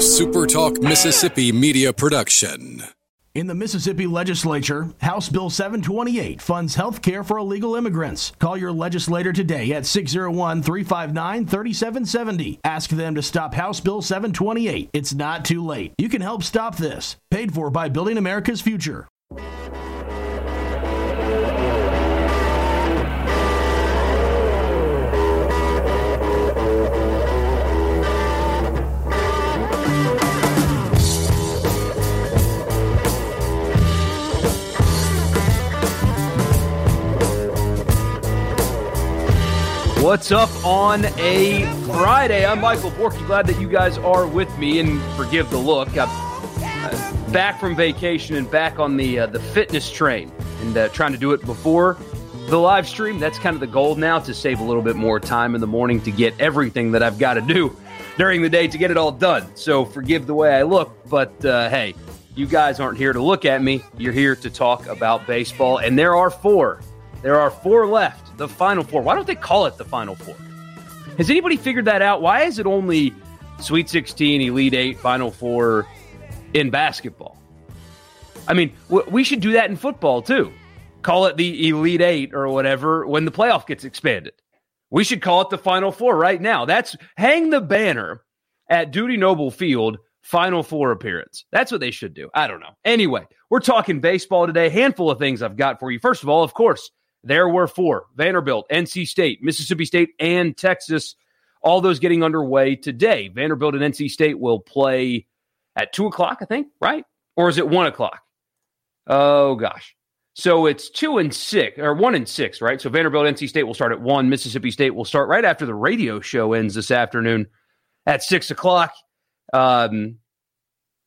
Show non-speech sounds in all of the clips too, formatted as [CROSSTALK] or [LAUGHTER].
SuperTalk Mississippi media production. In the Mississippi legislature, House Bill 728 funds health care for illegal immigrants. Call your legislator today at 601 359 3770. Ask them to stop House Bill 728. It's not too late. You can help stop this. Paid for by Building America's Future. What's up on a Friday? I'm Michael Borky. Glad that you guys are with me, and forgive the look. I'm uh, back from vacation and back on the uh, the fitness train, and uh, trying to do it before the live stream. That's kind of the goal now to save a little bit more time in the morning to get everything that I've got to do during the day to get it all done. So forgive the way I look, but uh, hey, you guys aren't here to look at me. You're here to talk about baseball, and there are four. There are four left the Final Four. Why don't they call it the Final Four? Has anybody figured that out? Why is it only Sweet 16, Elite 8, Final Four in basketball? I mean, we should do that in football too. Call it the Elite 8 or whatever when the playoff gets expanded. We should call it the Final Four right now. That's hang the banner at Dudy Noble Field Final Four appearance. That's what they should do. I don't know. Anyway, we're talking baseball today. Handful of things I've got for you. First of all, of course, there were four Vanderbilt, NC State, Mississippi State, and Texas. All those getting underway today. Vanderbilt and NC State will play at two o'clock, I think, right? Or is it one o'clock? Oh, gosh. So it's two and six, or one and six, right? So Vanderbilt, NC State will start at one. Mississippi State will start right after the radio show ends this afternoon at six o'clock. Um,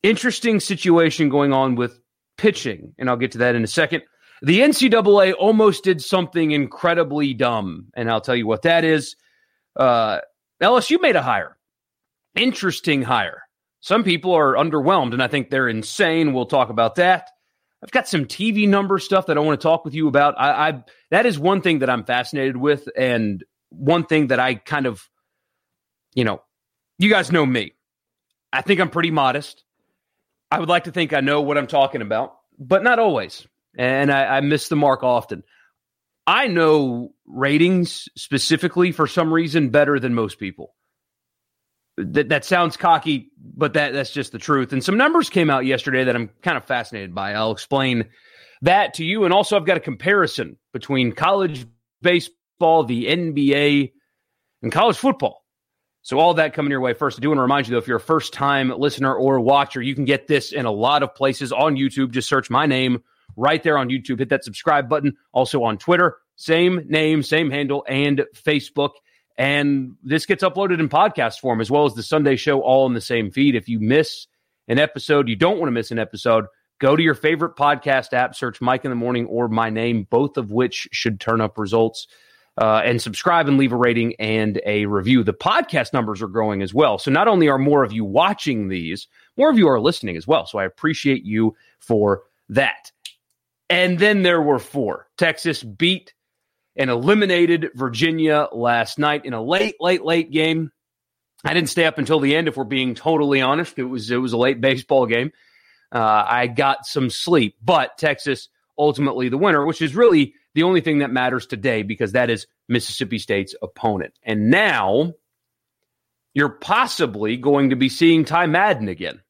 interesting situation going on with pitching, and I'll get to that in a second. The NCAA almost did something incredibly dumb, and I'll tell you what that is. Uh, LSU made a hire, interesting hire. Some people are underwhelmed, and I think they're insane. We'll talk about that. I've got some TV number stuff that I want to talk with you about. I, I that is one thing that I'm fascinated with, and one thing that I kind of, you know, you guys know me. I think I'm pretty modest. I would like to think I know what I'm talking about, but not always and I, I miss the mark often. I know ratings specifically for some reason better than most people. That that sounds cocky, but that that's just the truth. And some numbers came out yesterday that I'm kind of fascinated by. I'll explain that to you. And also, I've got a comparison between college baseball, the NBA, and college football. So all that coming your way. First, I do want to remind you though, if you're a first time listener or watcher, you can get this in a lot of places on YouTube. Just search my name right there on YouTube. Hit that subscribe button. Also on Twitter, same name, same handle, and Facebook. And this gets uploaded in podcast form as well as the Sunday show, all in the same feed. If you miss an episode, you don't want to miss an episode, go to your favorite podcast app, search Mike in the Morning or my name, both of which should turn up results. Uh, and subscribe and leave a rating and a review. The podcast numbers are growing as well. So not only are more of you watching these, more of you are listening as well. So I appreciate you for that. And then there were four. Texas beat and eliminated Virginia last night in a late, late, late game. I didn't stay up until the end, if we're being totally honest. It was it was a late baseball game. Uh, I got some sleep, but Texas ultimately the winner, which is really the only thing that matters today because that is Mississippi State's opponent. And now you're possibly going to be seeing Ty Madden again.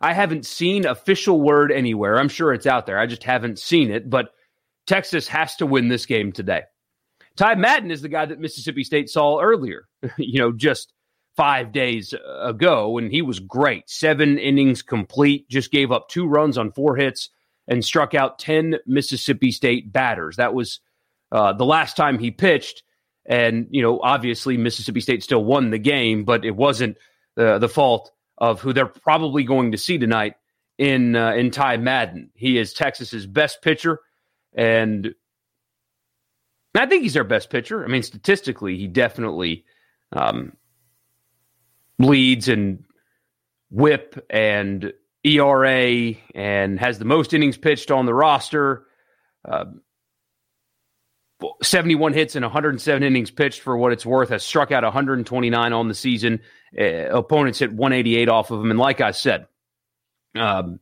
I haven't seen official word anywhere. I'm sure it's out there. I just haven't seen it. But Texas has to win this game today. Ty Madden is the guy that Mississippi State saw earlier, [LAUGHS] you know, just five days ago, and he was great. Seven innings complete, just gave up two runs on four hits and struck out 10 Mississippi State batters. That was uh, the last time he pitched. And, you know, obviously Mississippi State still won the game, but it wasn't uh, the fault of who they're probably going to see tonight in uh, in Ty Madden. He is Texas's best pitcher, and I think he's their best pitcher. I mean, statistically, he definitely um, leads in WHIP and ERA, and has the most innings pitched on the roster. Uh, 71 hits and 107 innings pitched for what it's worth, has struck out 129 on the season. Uh, opponents hit 188 off of him. And like I said, um,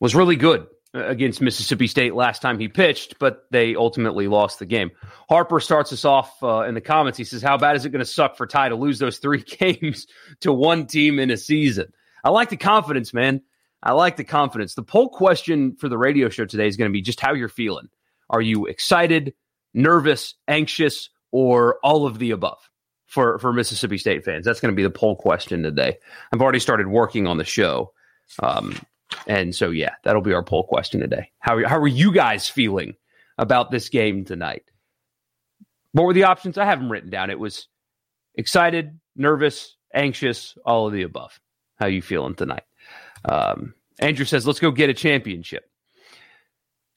was really good against Mississippi State last time he pitched, but they ultimately lost the game. Harper starts us off uh, in the comments. He says, How bad is it going to suck for Ty to lose those three [LAUGHS] games to one team in a season? I like the confidence, man. I like the confidence. The poll question for the radio show today is going to be just how you're feeling. Are you excited, nervous, anxious, or all of the above for, for Mississippi State fans? That's going to be the poll question today. I've already started working on the show. Um, and so, yeah, that'll be our poll question today. How, how are you guys feeling about this game tonight? What were the options? I have them written down. It was excited, nervous, anxious, all of the above. How you feeling tonight? Um, Andrew says, let's go get a championship.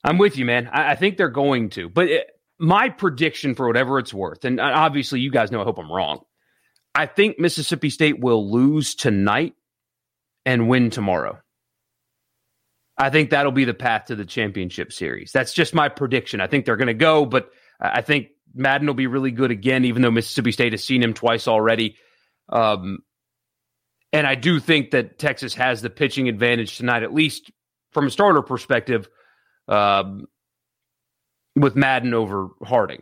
I'm with you, man. I, I think they're going to. But it, my prediction, for whatever it's worth, and obviously you guys know I hope I'm wrong. I think Mississippi State will lose tonight and win tomorrow. I think that'll be the path to the championship series. That's just my prediction. I think they're going to go, but I think Madden will be really good again, even though Mississippi State has seen him twice already. Um, and I do think that Texas has the pitching advantage tonight, at least from a starter perspective, um, with Madden over Harding.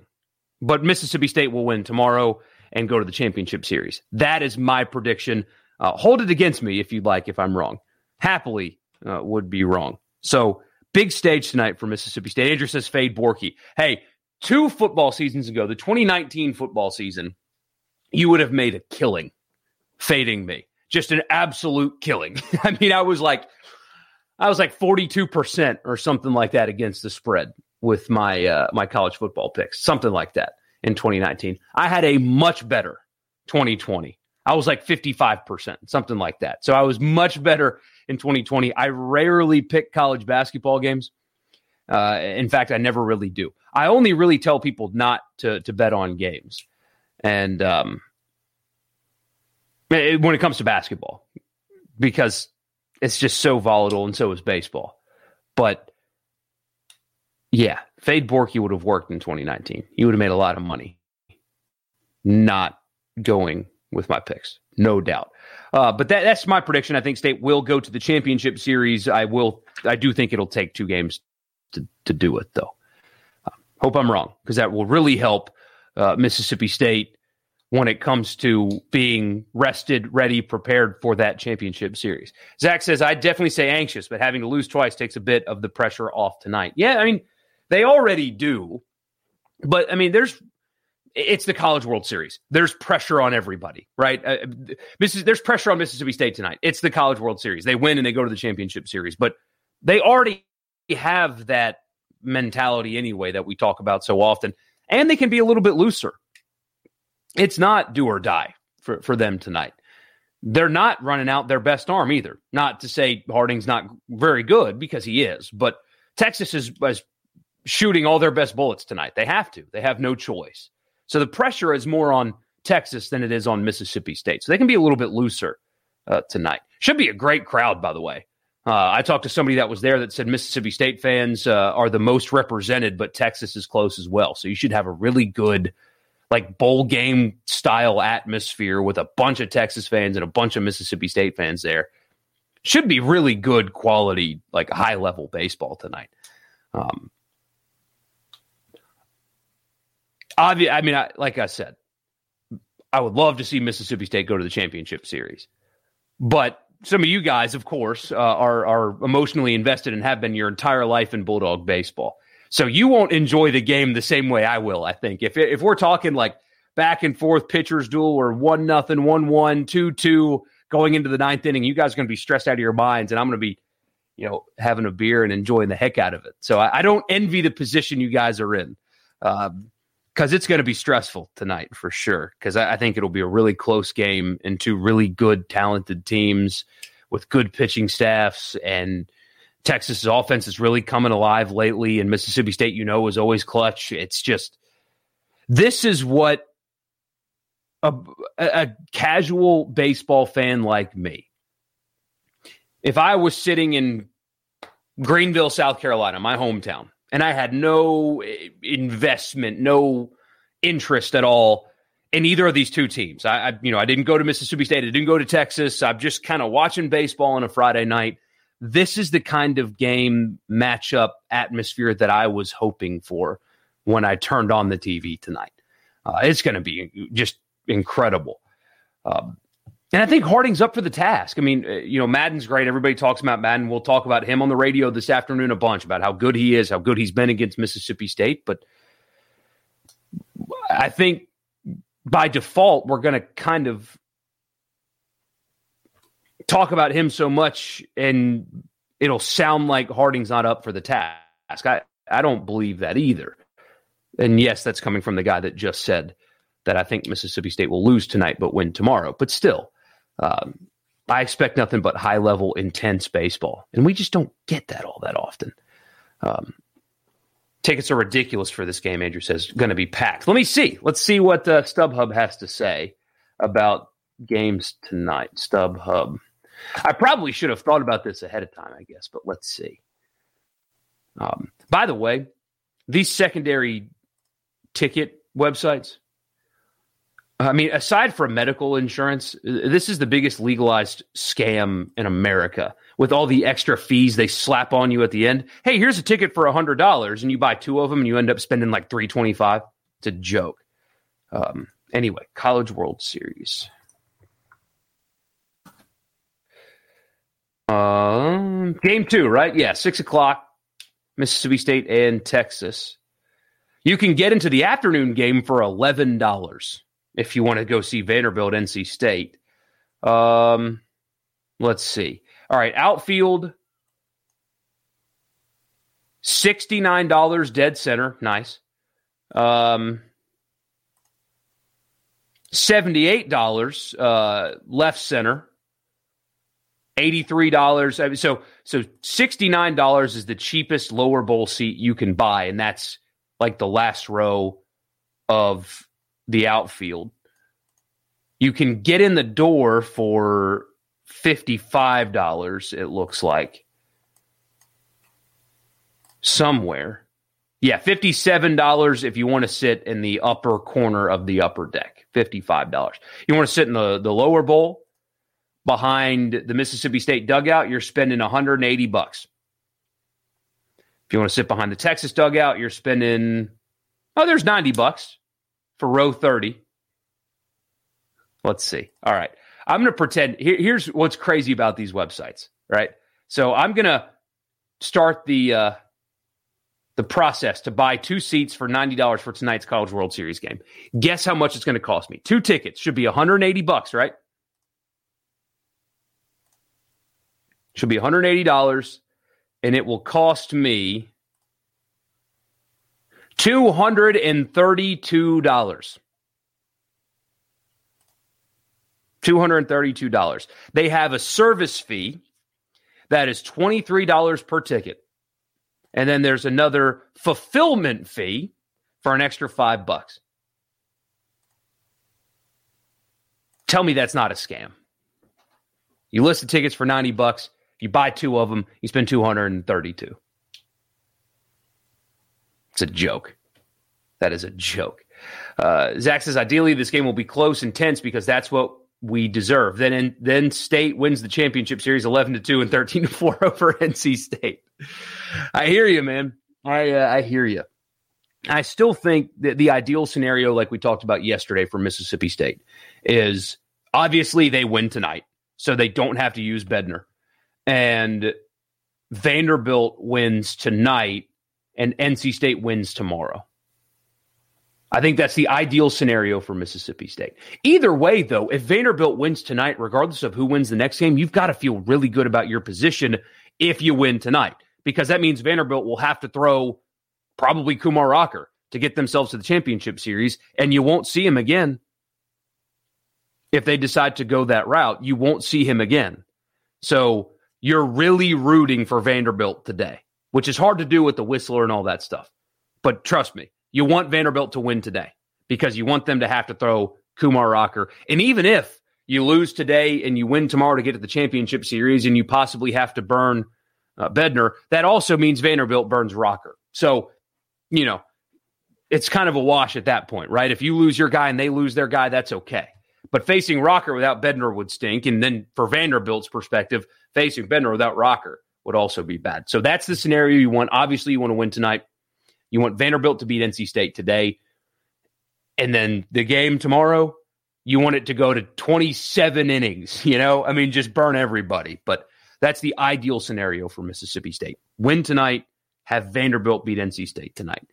But Mississippi State will win tomorrow and go to the championship series. That is my prediction. Uh, hold it against me if you'd like, if I'm wrong. Happily uh, would be wrong. So big stage tonight for Mississippi State. Andrew says fade Borky. Hey, two football seasons ago, the 2019 football season, you would have made a killing fading me. Just an absolute killing. [LAUGHS] I mean, I was like, I was like 42% or something like that against the spread with my uh, my college football picks, something like that in 2019. I had a much better 2020. I was like 55%, something like that. So I was much better in 2020. I rarely pick college basketball games. Uh, in fact, I never really do. I only really tell people not to to bet on games, and um, it, when it comes to basketball, because it's just so volatile, and so is baseball. But yeah, Fade Borky would have worked in 2019. He would have made a lot of money. Not going with my picks, no doubt. Uh, but that, that's my prediction. I think State will go to the championship series. I will. I do think it'll take two games to to do it, though. Uh, hope I'm wrong because that will really help uh, Mississippi State when it comes to being rested, ready, prepared for that championship series. Zach says, I definitely say anxious, but having to lose twice takes a bit of the pressure off tonight. Yeah, I mean, they already do. But I mean, there's it's the College World Series. There's pressure on everybody, right? Uh, there's pressure on Mississippi State tonight. It's the College World Series. They win and they go to the championship series, but they already have that mentality anyway that we talk about so often, and they can be a little bit looser. It's not do or die for, for them tonight. They're not running out their best arm either. Not to say Harding's not very good because he is, but Texas is, is shooting all their best bullets tonight. They have to. They have no choice. So the pressure is more on Texas than it is on Mississippi State. So they can be a little bit looser uh, tonight. Should be a great crowd, by the way. Uh, I talked to somebody that was there that said Mississippi State fans uh, are the most represented, but Texas is close as well. So you should have a really good, like bowl game style atmosphere with a bunch of Texas fans and a bunch of Mississippi State fans there. Should be really good quality, like high level baseball tonight. Um, obvi- I mean, I, like I said, I would love to see Mississippi State go to the championship series, but some of you guys, of course, uh, are are emotionally invested and have been your entire life in Bulldog baseball. So you won't enjoy the game the same way I will. I think if if we're talking like back and forth pitchers duel or one nothing, one one, two two going into the ninth inning, you guys are going to be stressed out of your minds, and I'm going to be, you know, having a beer and enjoying the heck out of it. So I, I don't envy the position you guys are in. Um, because it's going to be stressful tonight for sure. Because I, I, think it'll be a really close game and two really good, talented teams with good pitching staffs. And Texas's offense is really coming alive lately. And Mississippi State, you know, is always clutch. It's just this is what a, a casual baseball fan like me, if I was sitting in Greenville, South Carolina, my hometown, and I had no eh, investment, no interest at all in either of these two teams. I, I, you know, I didn't go to Mississippi State. I didn't go to Texas. I'm just kind of watching baseball on a Friday night. This is the kind of game matchup atmosphere that I was hoping for when I turned on the TV tonight. Uh, it's going to be just incredible. Um, and I think Harding's up for the task. I mean, uh, you know, Madden's great. Everybody talks about Madden. We'll talk about him on the radio this afternoon a bunch about how good he is, how good he's been against Mississippi State. But I think by default, we're going to kind of talk about him so much and it'll sound like Harding's not up for the task. I, I don't believe that either. And yes, that's coming from the guy that just said that I think Mississippi State will lose tonight but win tomorrow. But still, um, I expect nothing but high level, intense baseball. And we just don't get that all that often. Um, tickets are ridiculous for this game, Andrew says, going to be packed. Let me see. Let's see what uh, StubHub has to say about games tonight. StubHub. I probably should have thought about this ahead of time, I guess, but let's see. Um, by the way, these secondary ticket websites, I mean, aside from medical insurance, this is the biggest legalized scam in America with all the extra fees they slap on you at the end. Hey, here's a ticket for $100 and you buy two of them and you end up spending like 325 It's a joke. Um, anyway, College World Series. Um, game two, right? Yeah, six o'clock, Mississippi State and Texas. You can get into the afternoon game for eleven dollars if you want to go see Vanderbilt, NC State. Um, let's see. All right, outfield, $69 dead center. Nice. Um, $78 uh, left center. $83. So so $69 is the cheapest lower bowl seat you can buy and that's like the last row of the outfield. You can get in the door for $55, it looks like. Somewhere. Yeah, $57 if you want to sit in the upper corner of the upper deck. $55. You want to sit in the, the lower bowl behind the Mississippi State dugout, you're spending 180 bucks. If you want to sit behind the Texas dugout, you're spending oh, there's 90 bucks for row 30. Let's see. All right. I'm going to pretend. Here, here's what's crazy about these websites, right? So I'm going to start the uh, the process to buy two seats for ninety dollars for tonight's College World Series game. Guess how much it's going to cost me? Two tickets should be 180 bucks, right? Should be 180 dollars, and it will cost me two hundred and thirty-two dollars. $232. They have a service fee that is $23 per ticket. And then there's another fulfillment fee for an extra 5 bucks. Tell me that's not a scam. You list the tickets for 90 bucks, you buy two of them, you spend 232. It's a joke. That is a joke. Uh, Zach says, ideally, this game will be close and tense because that's what we deserve. Then in, then State wins the championship series 11 to 2 and 13 to 4 [LAUGHS] over NC State. I hear you, man. I uh, I hear you. I still think that the ideal scenario like we talked about yesterday for Mississippi State is obviously they win tonight so they don't have to use Bednar, And Vanderbilt wins tonight and NC State wins tomorrow. I think that's the ideal scenario for Mississippi State. Either way, though, if Vanderbilt wins tonight, regardless of who wins the next game, you've got to feel really good about your position if you win tonight, because that means Vanderbilt will have to throw probably Kumar Rocker to get themselves to the championship series, and you won't see him again. If they decide to go that route, you won't see him again. So you're really rooting for Vanderbilt today, which is hard to do with the whistler and all that stuff. But trust me, you want Vanderbilt to win today because you want them to have to throw Kumar Rocker. And even if you lose today and you win tomorrow to get to the championship series and you possibly have to burn uh, Bednar, that also means Vanderbilt burns Rocker. So, you know, it's kind of a wash at that point, right? If you lose your guy and they lose their guy, that's okay. But facing Rocker without Bednar would stink. And then for Vanderbilt's perspective, facing Bednar without Rocker would also be bad. So that's the scenario you want. Obviously, you want to win tonight. You want Vanderbilt to beat NC State today. And then the game tomorrow, you want it to go to 27 innings, [LAUGHS] you know? I mean, just burn everybody. But that's the ideal scenario for Mississippi State. Win tonight, have Vanderbilt beat NC State tonight.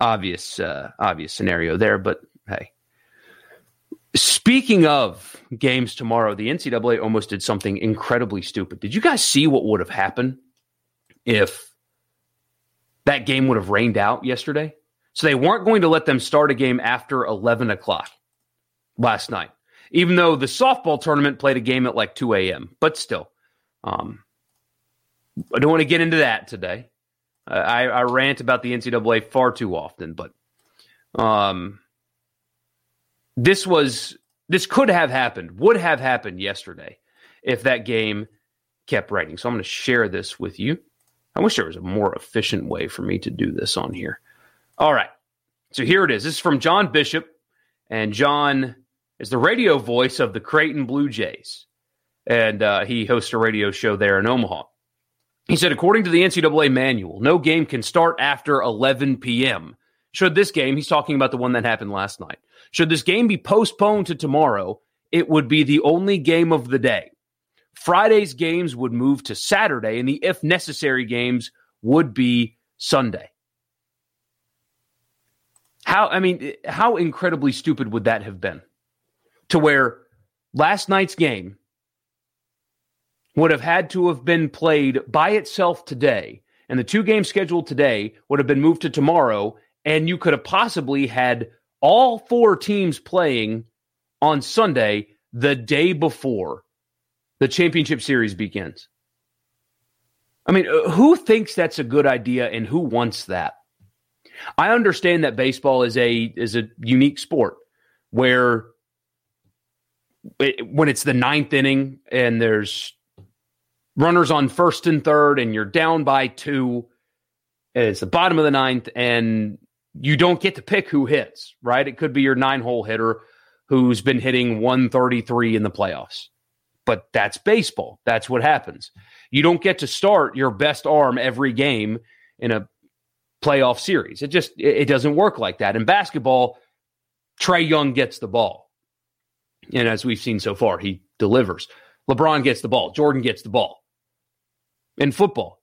Obvious, uh, obvious scenario there, but hey. Speaking of games tomorrow, the NCAA almost did something incredibly stupid. Did you guys see what would have happened if that game would have rained out yesterday? So they weren't going to let them start a game after 11 o'clock last night, even though the softball tournament played a game at like 2 a.m. But still, um, I don't want to get into that today. I, I rant about the NCAA far too often, but um, this was this could have happened, would have happened yesterday if that game kept raining. So I'm going to share this with you. I wish there was a more efficient way for me to do this on here. All right. So here it is. This is from John Bishop, and John is the radio voice of the Creighton Blue Jays. And uh, he hosts a radio show there in Omaha. He said, according to the NCAA manual, no game can start after 11 p.m. Should this game, he's talking about the one that happened last night, should this game be postponed to tomorrow, it would be the only game of the day. Friday's games would move to Saturday, and the if necessary games would be Sunday. How, I mean, how incredibly stupid would that have been? To where last night's game would have had to have been played by itself today, and the two games scheduled today would have been moved to tomorrow, and you could have possibly had all four teams playing on Sunday the day before the championship series begins. I mean, uh, who thinks that's a good idea and who wants that? I understand that baseball is a is a unique sport where it, when it's the ninth inning and there's runners on first and third, and you're down by two. It's the bottom of the ninth, and you don't get to pick who hits, right? It could be your nine hole hitter who's been hitting 133 in the playoffs. But that's baseball. That's what happens. You don't get to start your best arm every game in a playoff series. It just it doesn't work like that. In basketball, Trae Young gets the ball. And as we've seen so far, he delivers. LeBron gets the ball. Jordan gets the ball in football.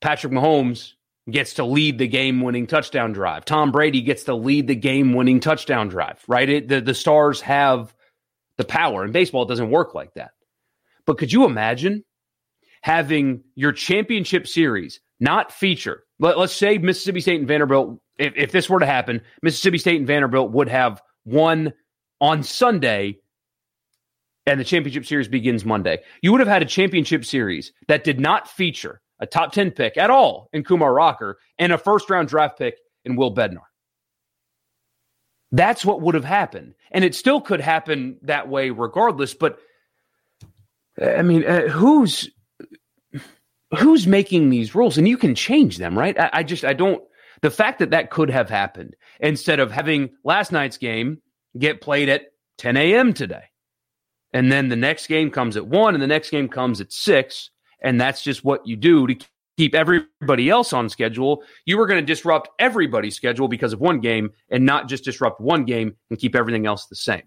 Patrick Mahomes gets to lead the game winning touchdown drive. Tom Brady gets to lead the game winning touchdown drive, right? It, the, the stars have the power. In baseball, doesn't work like that. But could you imagine having your championship series not feature? Let, us say Mississippi State and Vanderbilt, if, if this were to happen, Mississippi State and Vanderbilt would have won on Sunday and the championship series begins Monday. You would have had a championship series that did not feature a top 10 pick at all in Kumar Rocker and a first round draft pick in Will Bednar. That's what would have happened. And it still could happen that way regardless. But I mean, uh, who's who's making these rules? And you can change them, right? I, I just, I don't, the fact that that could have happened instead of having last night's game get played at 10 a.m. today and then the next game comes at one, and the next game comes at six, and that's just what you do to keep everybody else on schedule. You were going to disrupt everybody's schedule because of one game, and not just disrupt one game and keep everything else the same.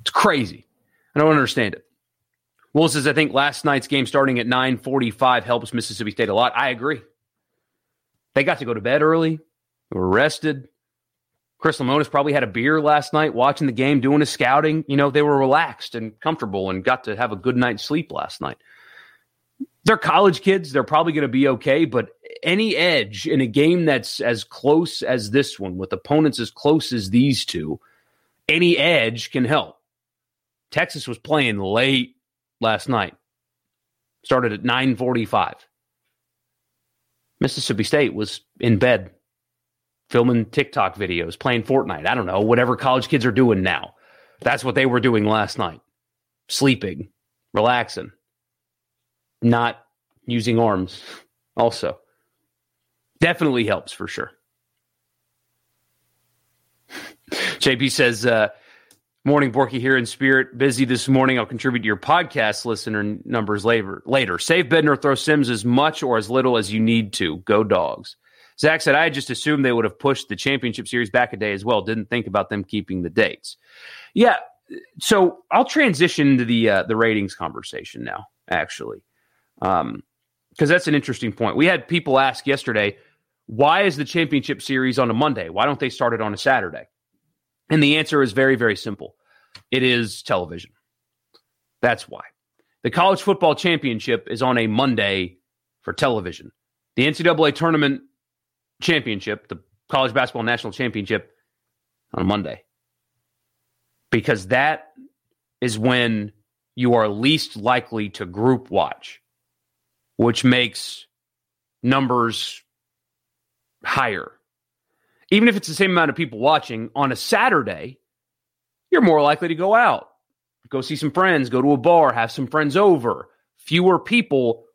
It's crazy. I don't understand it. Will says, I think last night's game starting at 945 helps Mississippi State a lot. I agree. They got to go to bed early. They were rested. Chris Lemonis probably had a beer last night watching the game, doing his scouting. You know, they were relaxed and comfortable and got to have a good night's sleep last night. They're college kids. They're probably going to be okay, but any edge in a game that's as close as this one, with opponents as close as these two, any edge can help. Texas was playing late last night. Started at 9:45. Mississippi State was in bed filming TikTok videos, playing Fortnite. I don't know, whatever college kids are doing now. That's what they were doing last night. Sleeping, relaxing, not using arms, also. Definitely helps for sure. [LAUGHS] JP says, uh, Morning, Borky here in spirit. Busy this morning. I'll contribute to your podcast listener numbers later. Later, save Bednar, throw Sims as much or as little as you need to. Go dogs. Zach said, I just assumed they would have pushed the championship series back a day as well. Didn't think about them keeping the dates. Yeah. So I'll transition to the uh, the ratings conversation now, actually, because um, that's an interesting point. We had people ask yesterday, why is the championship series on a Monday? Why don't they start it on a Saturday? And the answer is very, very simple it is television. That's why. The college football championship is on a Monday for television. The NCAA tournament championship, the college basketball national championship, on Monday. Because that is when you are least likely to group watch, which makes numbers higher even if it's the same amount of people watching on a Saturday, you're more likely to go out, go see some friends, go to a bar, have some friends over. Fewer people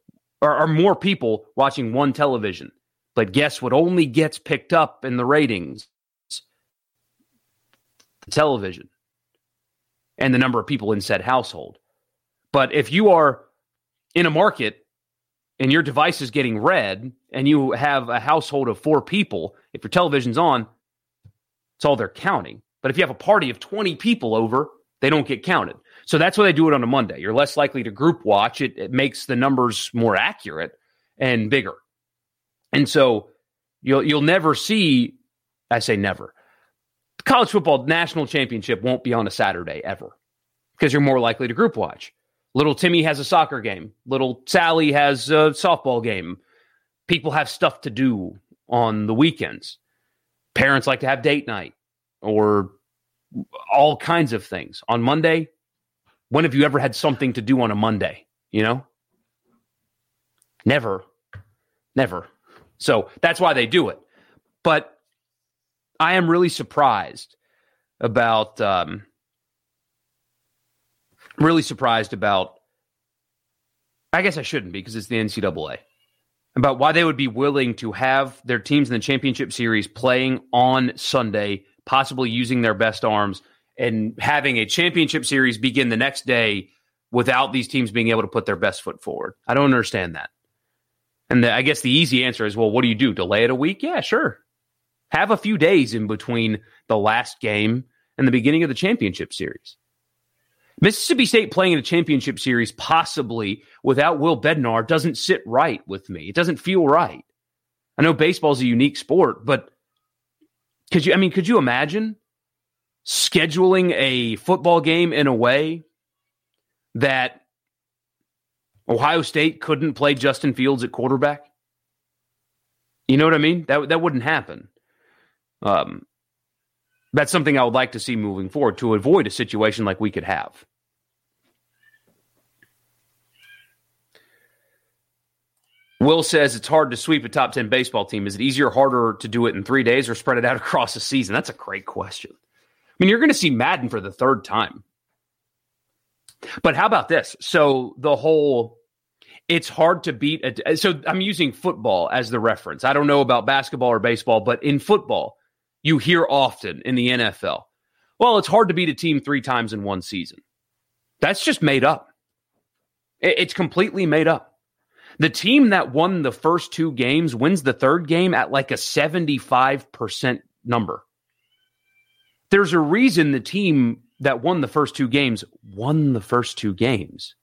or, or more people watching one television. But guess what only gets picked up in the ratings? The television and the number of people in said household. But if you are in a market and your device is getting read and you have a household of four people, if your television's on, it's all they're counting. But if you have a party of 20 people over, they don't get counted. So that's why they do it on a Monday. You're less likely to group watch. It, it makes the numbers more accurate and bigger. And so you'll you'll never see, I say never. College football national championship won't be on a Saturday ever because you're more likely to group watch. Little Timmy has a soccer game. Little Sally has a softball game. People have stuff to do on the weekends. Parents like to have date night or all kinds of things. On Monday, when have you ever had something to do on a Monday? You know? Never. Never. So that's why they do it. But I am really surprised about um, really surprised about. I guess I shouldn't be because it's the NCAA. About why they would be willing to have their teams in the championship series playing on Sunday, possibly using their best arms, and having a championship series begin the next day without these teams being able to put their best foot forward. I don't understand that. And the, I guess the easy answer is, well, what do you do? Delay it a week? Yeah, sure. Have a few days in between the last game and the beginning of the championship series. Mississippi State playing in a championship series, possibly without Will Bednar, doesn't sit right with me. It doesn't feel right. I know baseball is a unique sport, but could you? I mean, could you imagine scheduling a football game in a way that Ohio State couldn't play Justin Fields at quarterback? You know what I mean? That that wouldn't happen. Um, that's something I would like to see moving forward to avoid a situation like we could have. Will says it's hard to sweep a top 10 baseball team. Is it easier harder to do it in three days or spread it out [LAUGHS] across the season? That's a great question. I mean, you're going to see Madden for the third time. But how about this? So the whole it's hard to beat a, so I'm using football as the reference. I don't know about basketball or baseball, but in football, you hear often in the NFL, well, it's hard to beat a team three times in one season. That's just made up. It's completely made up. The team that won the first two games wins the third game at like a 75% number. There's a reason the team that won the first two games won the first two games.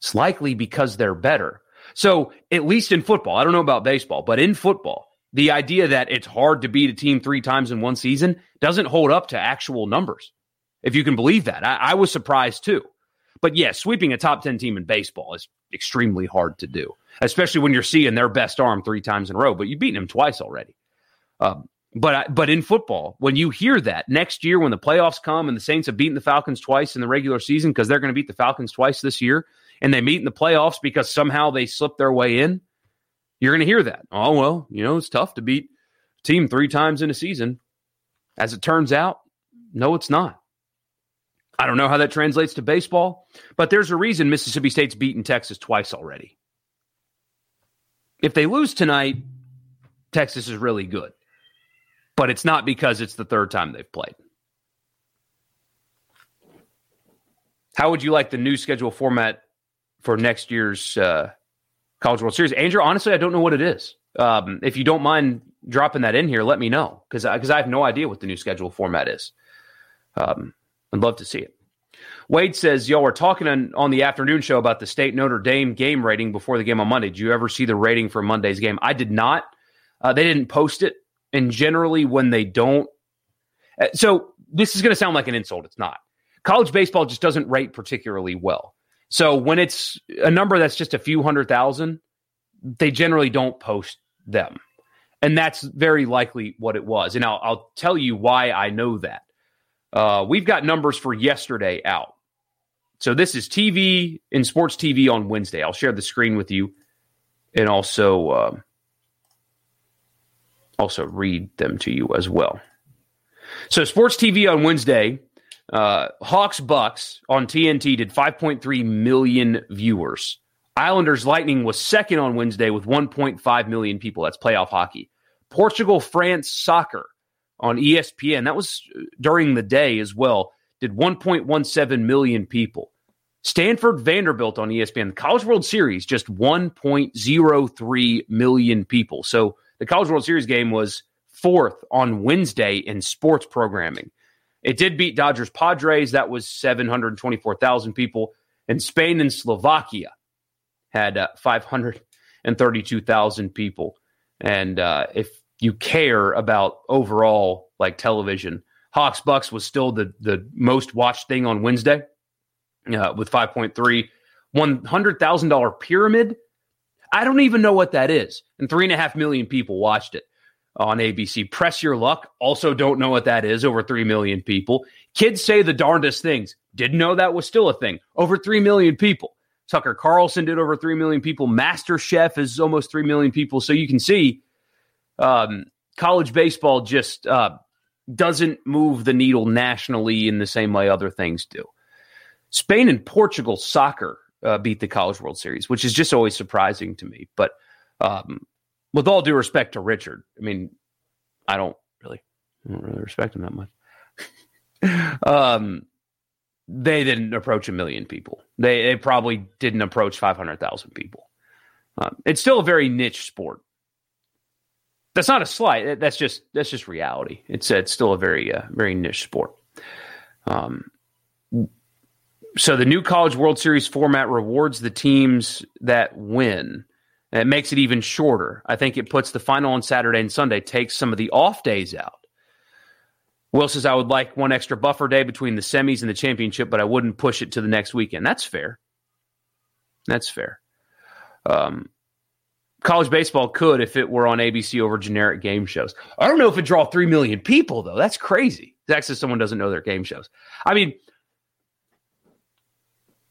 It's likely because they're better. So, at least in football, I don't know about baseball, but in football, the idea that it's hard to beat a team three times in one season doesn't hold up to actual numbers. If you can believe that, I, I was surprised too. But yeah, sweeping a top 10 team in baseball is extremely hard to do, especially when you're seeing their best arm three times in a row, but you've beaten them twice already. Um, but but in football, when you hear that next year, when the playoffs come and the Saints have beaten the Falcons twice in the regular season because they're going to beat the Falcons twice this year, and they meet in the playoffs because somehow they slipped their way in, you're going to hear that. Oh well, you know it's tough to beat team three times in a season. As it turns out, no, it's not. I don't know how that translates to baseball, but there's a reason Mississippi State's beaten Texas twice already. If they lose tonight, Texas is really good. But it's not because it's the third time they've played. How would you like the new schedule format for next year's uh, College World Series? Andrew, honestly, I don't know what it is. Um, if you don't mind dropping that in here, let me know because because I have no idea what the new schedule format is. Um, I'd love to see it. Wade says, y'all were talking on, on the afternoon show about the state Notre Dame game rating before the game on Monday. Did you ever see the rating for Monday's game? I did not. Uh, they didn't post it. And generally, when they don't, uh, so this is going to sound like an insult. It's not. College baseball just doesn't rate particularly well. So when it's a number that's just a few hundred thousand, they generally don't post them. And that's very likely what it was. And I'll, I'll tell you why I know that. Uh, we've got numbers for yesterday out. So this is TV in sports TV on Wednesday. I'll share the screen with you and also uh, also read them to you as well. So sports TV on Wednesday, uh, Hawks Bucks on TNT did 5.3 million viewers. Islanders Lightning was second on Wednesday with 1.5 million people. That's playoff hockey. Portugal France soccer on ESPN. That was during the day as well did 1.17 million people. Stanford Vanderbilt on ESPN, the College World Series, just 1.03 million people. So the College World Series game was fourth on Wednesday in sports programming. It did beat Dodgers Padres. That was 724,000 people. And Spain and Slovakia had uh, 532,000 people. And uh, if you care about overall like television, Hawks Bucks was still the the most watched thing on Wednesday uh, with 5.3. $100,000 pyramid. I don't even know what that is. And three and a half million people watched it on ABC. Press Your Luck. Also don't know what that is. Over 3 million people. Kids say the darndest things. Didn't know that was still a thing. Over 3 million people. Tucker Carlson did over 3 million people. Master Chef is almost 3 million people. So you can see um, college baseball just uh, doesn't move the needle nationally in the same way other things do. Spain and Portugal soccer uh, beat the College World Series, which is just always surprising to me. But um, with all due respect to Richard, I mean, I don't really, I don't really respect him that much. [LAUGHS] um, they didn't approach a million people. They they probably didn't approach five hundred thousand people. Um, it's still a very niche sport. That's not a slight. That's just that's just reality. It's it's still a very uh, very niche sport. Um, so the new College World Series format rewards the teams that win. And it makes it even shorter. I think it puts the final on Saturday and Sunday, takes some of the off days out. Will says, I would like one extra buffer day between the semis and the championship, but I wouldn't push it to the next weekend. That's fair. That's fair. Um, college baseball could if it were on ABC over generic game shows. I don't know if it draw 3 million people, though. That's crazy. Zach says someone doesn't know their game shows. I mean,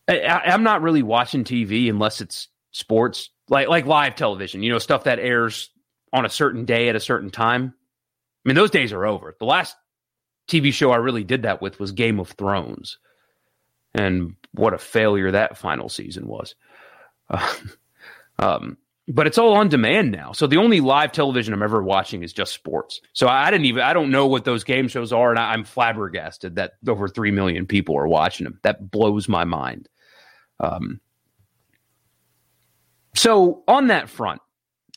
I, am not really watching TV unless it's sports, like like live television. You know, stuff that airs on a certain day at a certain time. I mean, those days are over. The last TV show I really did that with was Game of Thrones, and what a failure that final season was. Uh, [LAUGHS] um, but it's all on demand now. So the only live television I'm ever watching is just sports. So I didn't even I don't know what those game shows are, and I, am flabbergasted that over three million people are watching them. That blows my mind. Um, so on that front,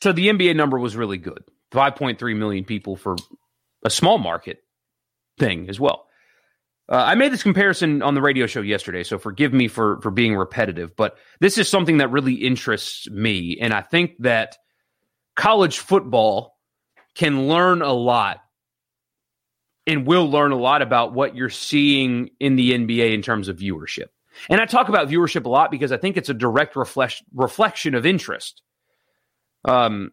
so the NBA number was really good, 5.3 million people for a small market thing as well. Uh, I made this comparison on the radio show yesterday, so forgive me for for being repetitive, but this is something that really interests me, and I think that college football can learn a lot and will learn a lot about what you're seeing in the NBA in terms of viewership. And I talk about viewership a lot because I think it's a direct reflection reflection of interest. Um,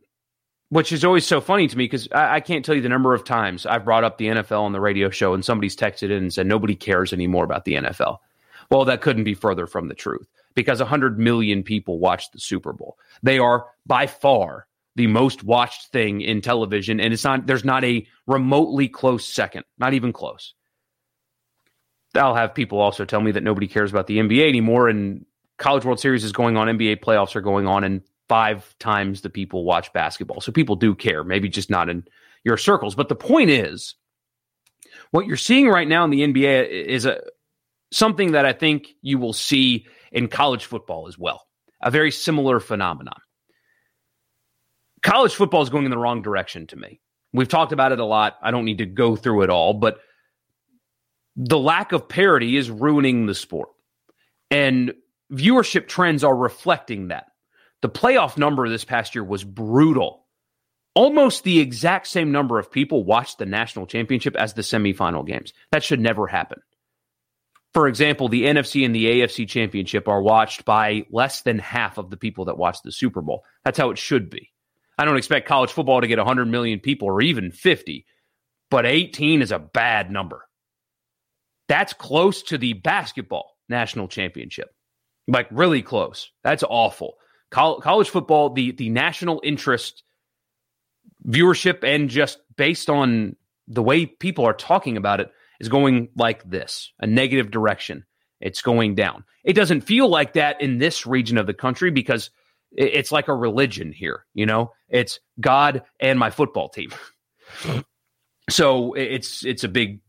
which is always so funny to me because I, I, can't tell you the number of times I've brought up the NFL on the radio show and somebody's texted in and said nobody cares anymore about the NFL. Well, that couldn't be further from the truth because 100 million people watch the Super Bowl. They are by far the most watched thing in television, and it's not. There's not a remotely close second, not even close. I'll have people also tell me that nobody cares about the NBA anymore, and College World Series is going on, NBA playoffs are going on, and five times the people watch basketball. So people do care, maybe just not in your circles. But the point is, what you're seeing right now in the NBA is a something that I think you will see in college football as well. A very similar phenomenon. College football is going in the wrong direction to me. We've talked about it a lot. I don't need to go through it all, but the lack of parity is ruining the sport. And viewership trends are reflecting that. The playoff number this past year was brutal. Almost the exact same number of people watched the national championship as the semifinal games. That should never happen. For example, the NFC and the AFC championship are watched by less than half of the people that watch the Super Bowl. That's how it should be. I don't expect college football to get 100 million people or even 50, but 18 is a bad number. That's close to the basketball national championship. Like really close. That's awful. college football, the the national interest viewership and just based on the way people are talking about it is going like this, a negative direction. It's going down. It doesn't feel like that in this region of the country because it's like a religion here, you know? It's God and my football team. [LAUGHS] so it's it's a big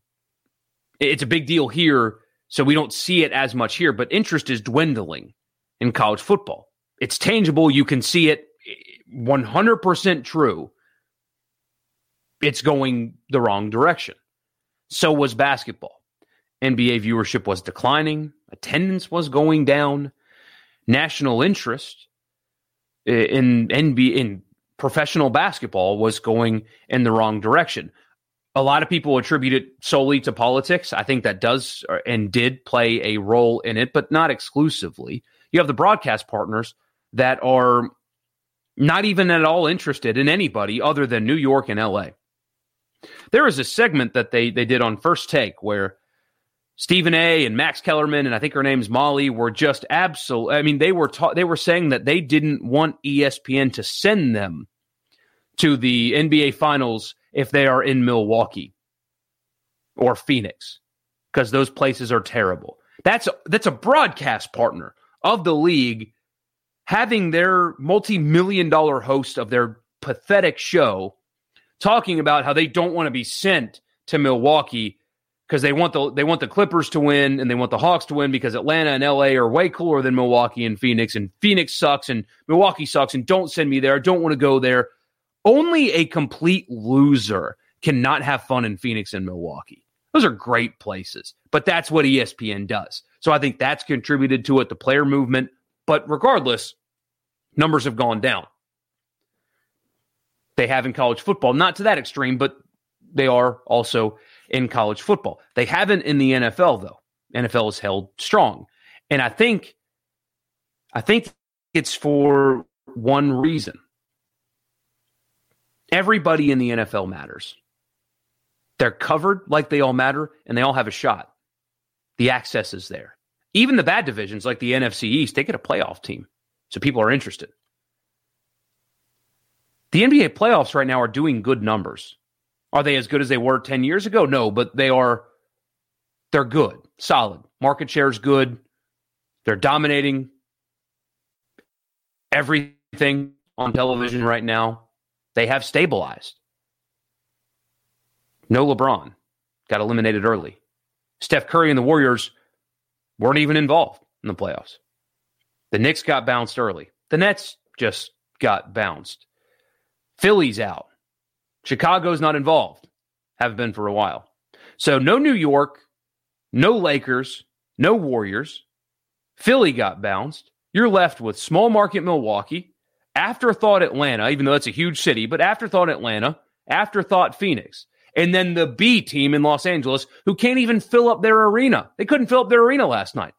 it's a big deal here. So we don't see it as much here, but interest is dwindling in college football. It's tangible. You can see it 100% true. It's going the wrong direction. So was basketball. NBA viewership was declining, attendance was going down, national interest in NBA in professional basketball was going in the wrong direction a lot of people attribute it solely to politics. I think that does and did play a role in it, but not exclusively. You have the broadcast partners that are not even at all interested in anybody other than New York and LA. There is a segment that they they did on First Take where Stephen A. and Max Kellerman and I think her name's Molly were just absolute. I mean, they were ta- they were saying that they didn't want ESPN to send them to the NBA Finals if they are in Milwaukee or Phoenix because those places are terrible. That's that's a broadcast partner of the league having their multi-million dollar host of their pathetic show talking about how they don't want to be sent to Milwaukee because they want the they want the Clippers to win and they want the Hawks to win because Atlanta and LA are way cooler than Milwaukee and Phoenix and Phoenix sucks and Milwaukee sucks and don't send me there. I don't want to go there. Only a complete loser cannot have fun in Phoenix and Milwaukee. Those are great places, but that's what ESPN does. So I think that's contributed to it, the player movement. But regardless, numbers have gone down. They have in college football, not to that extreme, but they are also in college football. They haven't in the NFL though. NFL is held strong. And I think I think it's for one reason. Everybody in the NFL matters. They're covered like they all matter, and they all have a shot. The access is there. Even the bad divisions like the NFC East, they get a playoff team. So people are interested. The NBA playoffs right now are doing good numbers. Are they as good as they were 10 years ago? No, but they are they're good, solid. Market share is good. They're dominating everything on television right now. They have stabilized. No LeBron got eliminated early. Steph Curry and the Warriors weren't even involved in the playoffs. The Knicks got bounced early. The Nets just got bounced. Philly's out. Chicago's not involved. Have been for a while. So no New York, no Lakers, no Warriors. Philly got bounced. You're left with small market Milwaukee, Afterthought Atlanta, even though that's a huge city, but afterthought Atlanta, afterthought Phoenix, and then the B team in Los Angeles who can't even fill up their arena. They couldn't fill up their arena last night.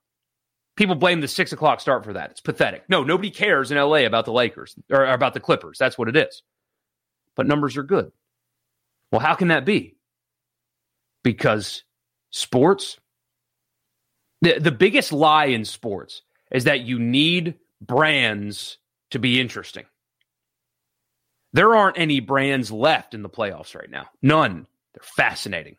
People blame the six o'clock start for that. It's pathetic. No, nobody cares in LA about the Lakers or about the Clippers. That's what it is. But numbers are good. Well, how can that be? Because sports, the, the biggest lie in sports is that you need brands to be interesting. There aren't any brands left in the playoffs right now. None. They're fascinating.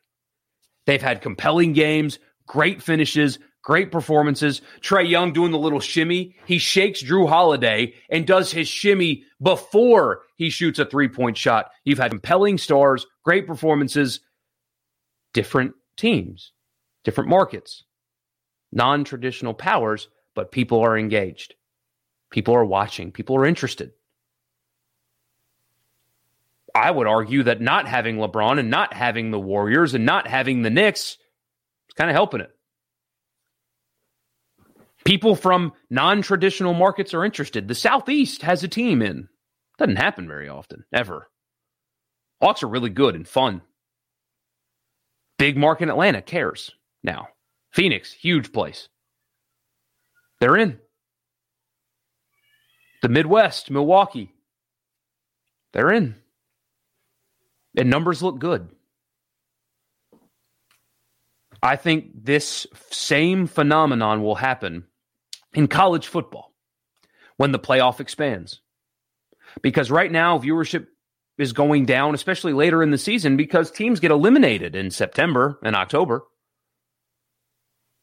They've had compelling games, great finishes, Great performances. Trae Young doing the little shimmy. He shakes Jrue Holiday and does his shimmy before he shoots a three point shot. You've had compelling stars, great performances, different teams, different markets, non traditional powers, but people are engaged. People are watching. People are interested. I would argue that not having LeBron and not having the Warriors and not having the Knicks is kind of helping it. People from non traditional markets are interested. The Southeast has a team in. Doesn't happen very often, ever. Hawks are really good and fun. Big market Atlanta cares now. Phoenix, huge place. They're in. The Midwest, Milwaukee, they're in. And numbers look good. I think this same phenomenon will happen in college football when the playoff expands. Because right now, viewership is going down, especially later in the season, because teams get eliminated in September and October.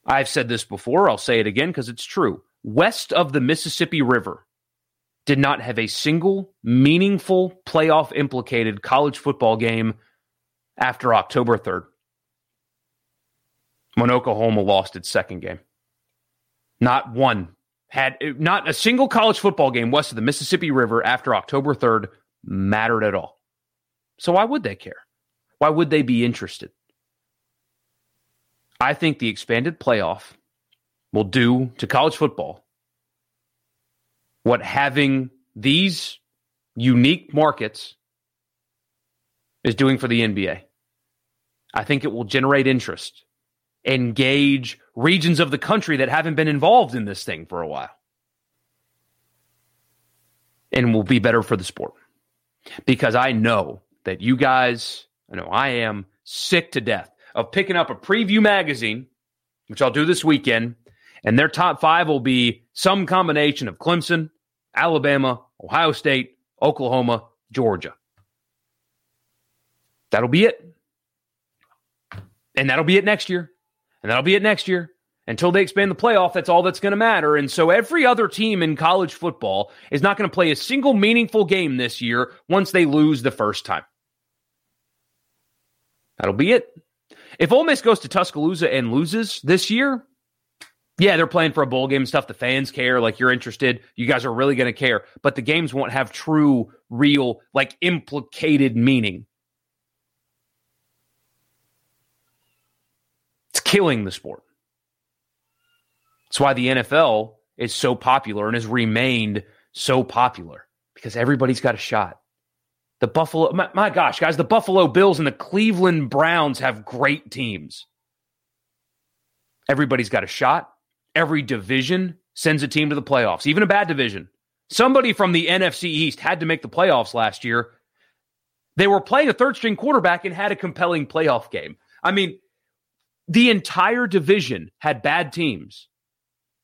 I've said this before, I'll say it again because it's true. West of the Mississippi River did not have a single meaningful playoff implicated college football game after October 3rd when Oklahoma lost its second game. Not one had not a single college football game west of the Mississippi River after October 3rd mattered at all. So why would they care? Why would they be interested? I think the expanded playoff will do to college football what having these unique markets is doing for the NBA. I think it will generate interest, engage regions of the country that haven't been involved in this thing for a while, and will be better for the sport. Because I know that you guys, I know I am sick to death of picking up a preview magazine, which I'll do this weekend, and their top five will be some combination of Clemson, Alabama, Ohio State, Oklahoma, Georgia. That'll be it. And that'll be it next year. And that'll be it next year. Until they expand the playoff, that's all that's going to matter. And so every other team in college football is not going to play a single meaningful game this year once they lose the first time. That'll be it. If Ole Miss goes to Tuscaloosa and loses this year, yeah, they're playing for a bowl game stuff. The fans care, like you're interested. You guys are really going to care, but the games won't have true, real, like implicated meaning. It's killing the sport. That's why the NFL is so popular and has remained so popular because everybody's got a shot. The Buffalo, my, my, gosh, guys, the Buffalo Bills and the Cleveland Browns have great teams. Everybody's got a shot. Every division sends a team to the playoffs, even a bad division. Somebody from the NFC East had to make the playoffs last year. They were playing a third string quarterback and had a compelling playoff game. I mean, the entire division had bad teams,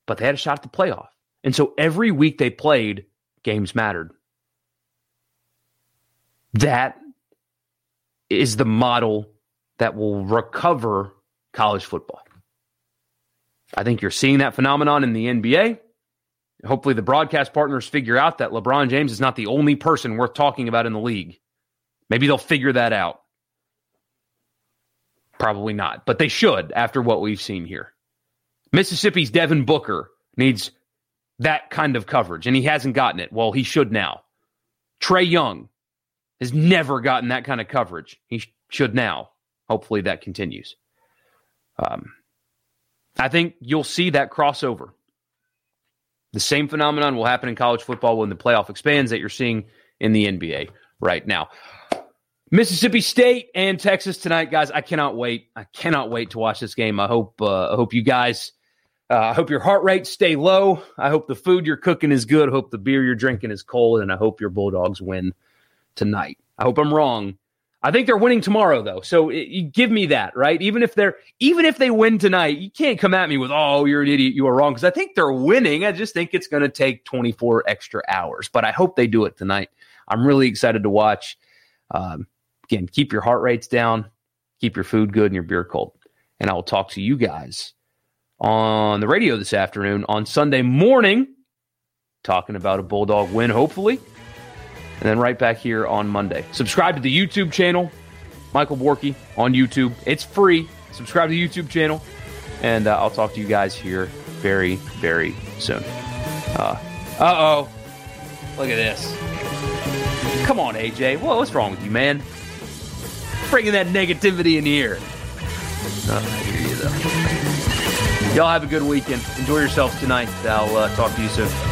but they had a shot at the playoff. And so every week they played, games mattered. That is the model that will recover college football. I think you're seeing that phenomenon in the NBA. Hopefully, the broadcast partners figure out that LeBron James is not the only person worth talking about in the league. Maybe they'll figure that out. Probably not, but they should after what we've seen here. Mississippi's Devin Booker needs that kind of coverage, and he hasn't gotten it. Well, he should now. Trae Young has never gotten that kind of coverage. He should now. Hopefully that continues. Um, I think you'll see that crossover. The same phenomenon will happen in college football when the playoff expands that you're seeing in the NBA right now. Mississippi State and Texas tonight, guys. I cannot wait. I cannot wait to watch this game. I hope. Uh, I hope you guys. Uh, I hope your heart rates stay low. I hope the food you're cooking is good. I hope the beer you're drinking is cold, and I hope your Bulldogs win tonight. I hope I'm wrong. I think they're winning tomorrow though. So it, you give me that, right? Even if they're even if they win tonight, you can't come at me with, "Oh, you're an idiot. You are wrong." Cuz I think they're winning. I just think it's going to take 24 extra hours, but I hope they do it tonight. I'm really excited to watch. Um, again, keep your heart rates down, keep your food good and your beer cold. And I will talk to you guys on the radio this afternoon. On Sunday morning, talking about a Bulldog win, hopefully. And then right back here on Monday. Subscribe to the YouTube channel, Michael Borky on YouTube. It's free. Subscribe to the YouTube channel. And uh, I'll talk to you guys here very, very soon. Uh oh. Look at this. Come on, AJ. Whoa, what's wrong with you, man? Bringing that negativity in here. Hear you. Y'all have a good weekend. Enjoy yourselves tonight. I'll uh, talk to you soon.